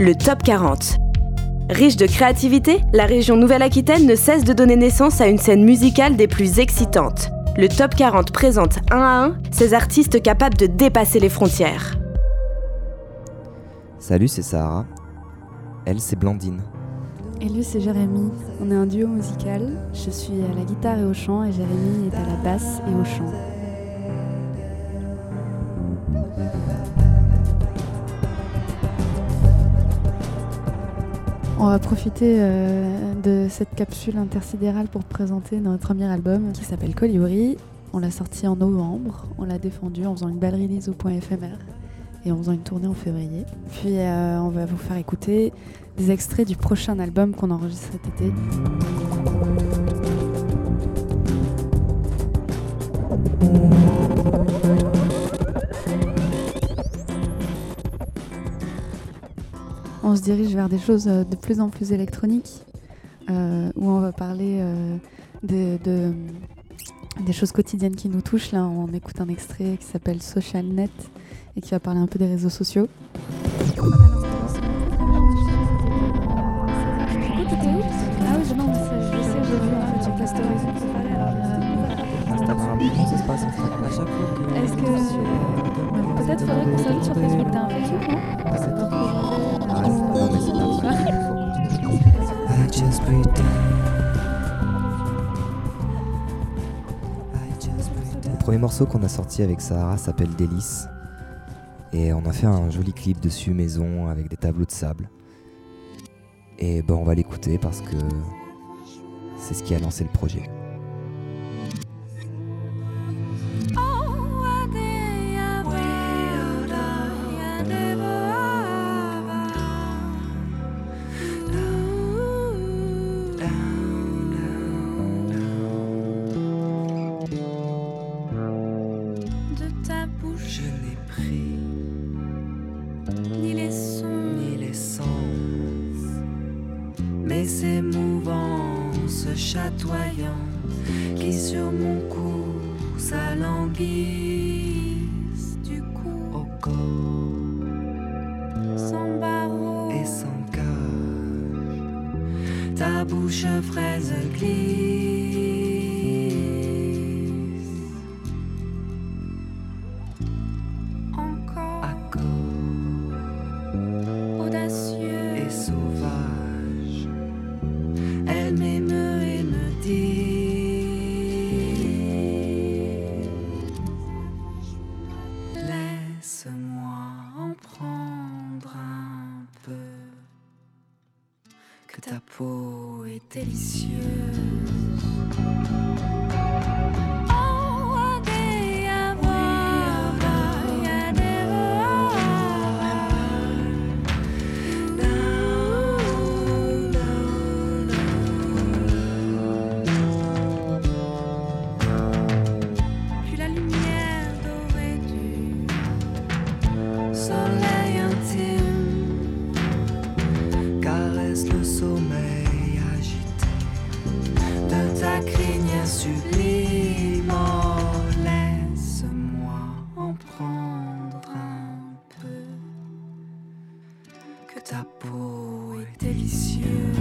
le Top 40. Riche de créativité, la région Nouvelle-Aquitaine ne cesse de donner naissance à une scène musicale des plus excitantes. Le Top 40 présente un à un ces artistes capables de dépasser les frontières. Salut, c'est Sahara. Elle, c'est Blandine. Et lui, c'est Jérémy. On est un duo musical. Je suis à la guitare et au chant, et Jérémy est à la basse et au chant. On va profiter euh, de cette capsule intersidérale pour présenter notre premier album qui s'appelle Colibri. On l'a sorti en novembre, on l'a défendu en faisant une belle release au point éphémère et en faisant une tournée en février. Puis euh, on va vous faire écouter des extraits du prochain album qu'on enregistre cet été. On se dirige vers des choses euh, de plus en plus électroniques, euh, où on va parler euh, de, de- des choses quotidiennes qui nous touchent. Là, on écoute un extrait qui s'appelle Social Net et qui va parler un peu des réseaux sociaux. Est-ce que peut-être faudrait qu'on s'ajoute sur Facebook T'as un Facebook, non Le premier morceau qu'on a sorti avec Sahara s'appelle Délice. Et on a fait un joli clip dessus maison avec des tableaux de sable. Et ben on va l'écouter parce que c'est ce qui a lancé le projet. Ni les sons ni l'essence, mais ces mouvances chatoyantes qui sur mon cou s'alanguissent du coup au corps sans barreaux et sans cage. Ta bouche fraise glisse. Elle que ta peau est délicieuse.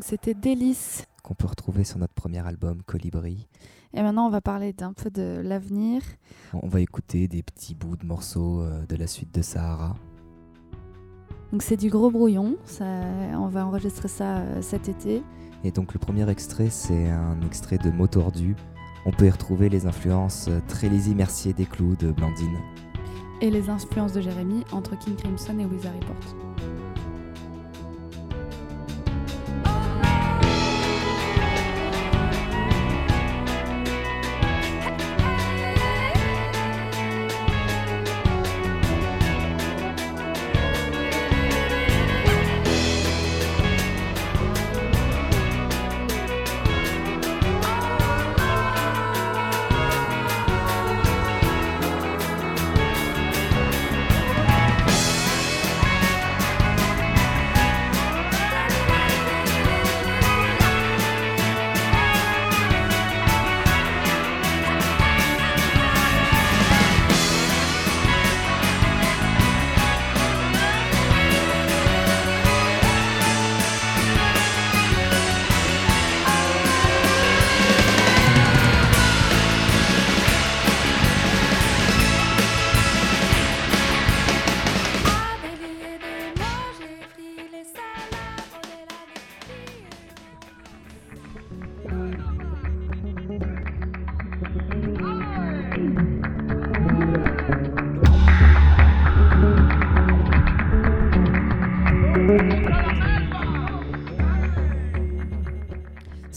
C'était Délice. qu'on peut retrouver sur notre premier album Colibri. Et maintenant, on va parler d'un peu de l'avenir. On va écouter des petits bouts de morceaux euh, de la suite de Sahara. Donc c'est du gros brouillon. Ça, on va enregistrer ça euh, cet été. Et donc le premier extrait, c'est un extrait de Mots tordus. On peut y retrouver les influences euh, très Lizzie Mercier des clous de Blandine. Et les influences de Jérémy entre King Crimson et Wizard Report.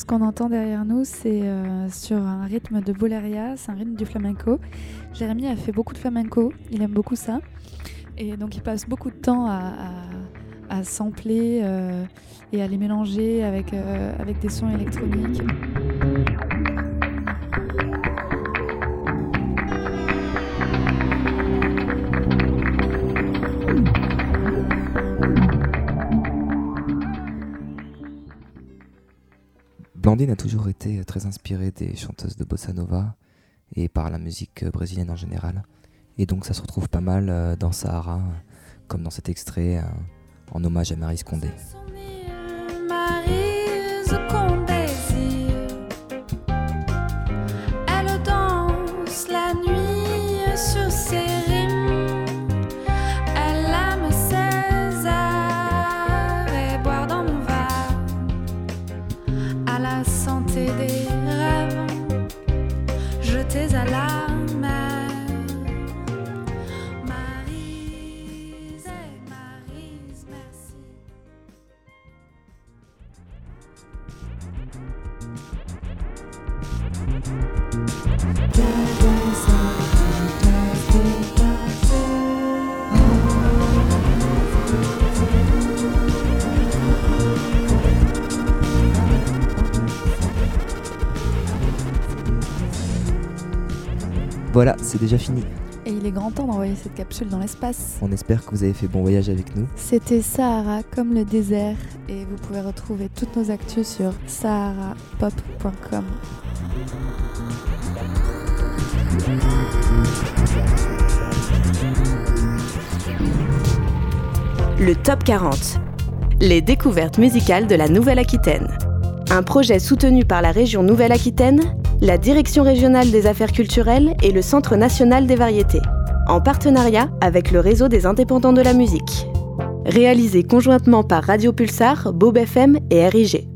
Qu'on entend derrière nous, c'est euh, sur un rythme de boleria, c'est un rythme du flamenco. Jérémy a fait beaucoup de flamenco, il aime beaucoup ça. Et donc il passe beaucoup de temps à, sampler euh, et à les mélanger avec, euh, avec des sons électroniques. Blandine a toujours été très inspirée des chanteuses de bossa nova et par la musique euh, brésilienne en général. Et donc ça se retrouve pas mal euh, dans Sahara, comme dans cet extrait euh, en hommage à Marie Scondé. Voilà, c'est déjà fini. Et il est grand temps d'envoyer cette capsule dans l'espace. On espère que vous avez fait bon voyage avec nous. C'était Sahara comme le désert et vous pouvez retrouver toutes nos actus sur saharapop.com. Le Top 40. Les découvertes musicales de la Nouvelle-Aquitaine. Un projet soutenu par la région Nouvelle-Aquitaine, la Direction régionale des affaires culturelles et le Centre national des variétés, en partenariat avec le réseau des indépendants de la musique. Réalisé conjointement par Radio Pulsar, Bob FM et RIG.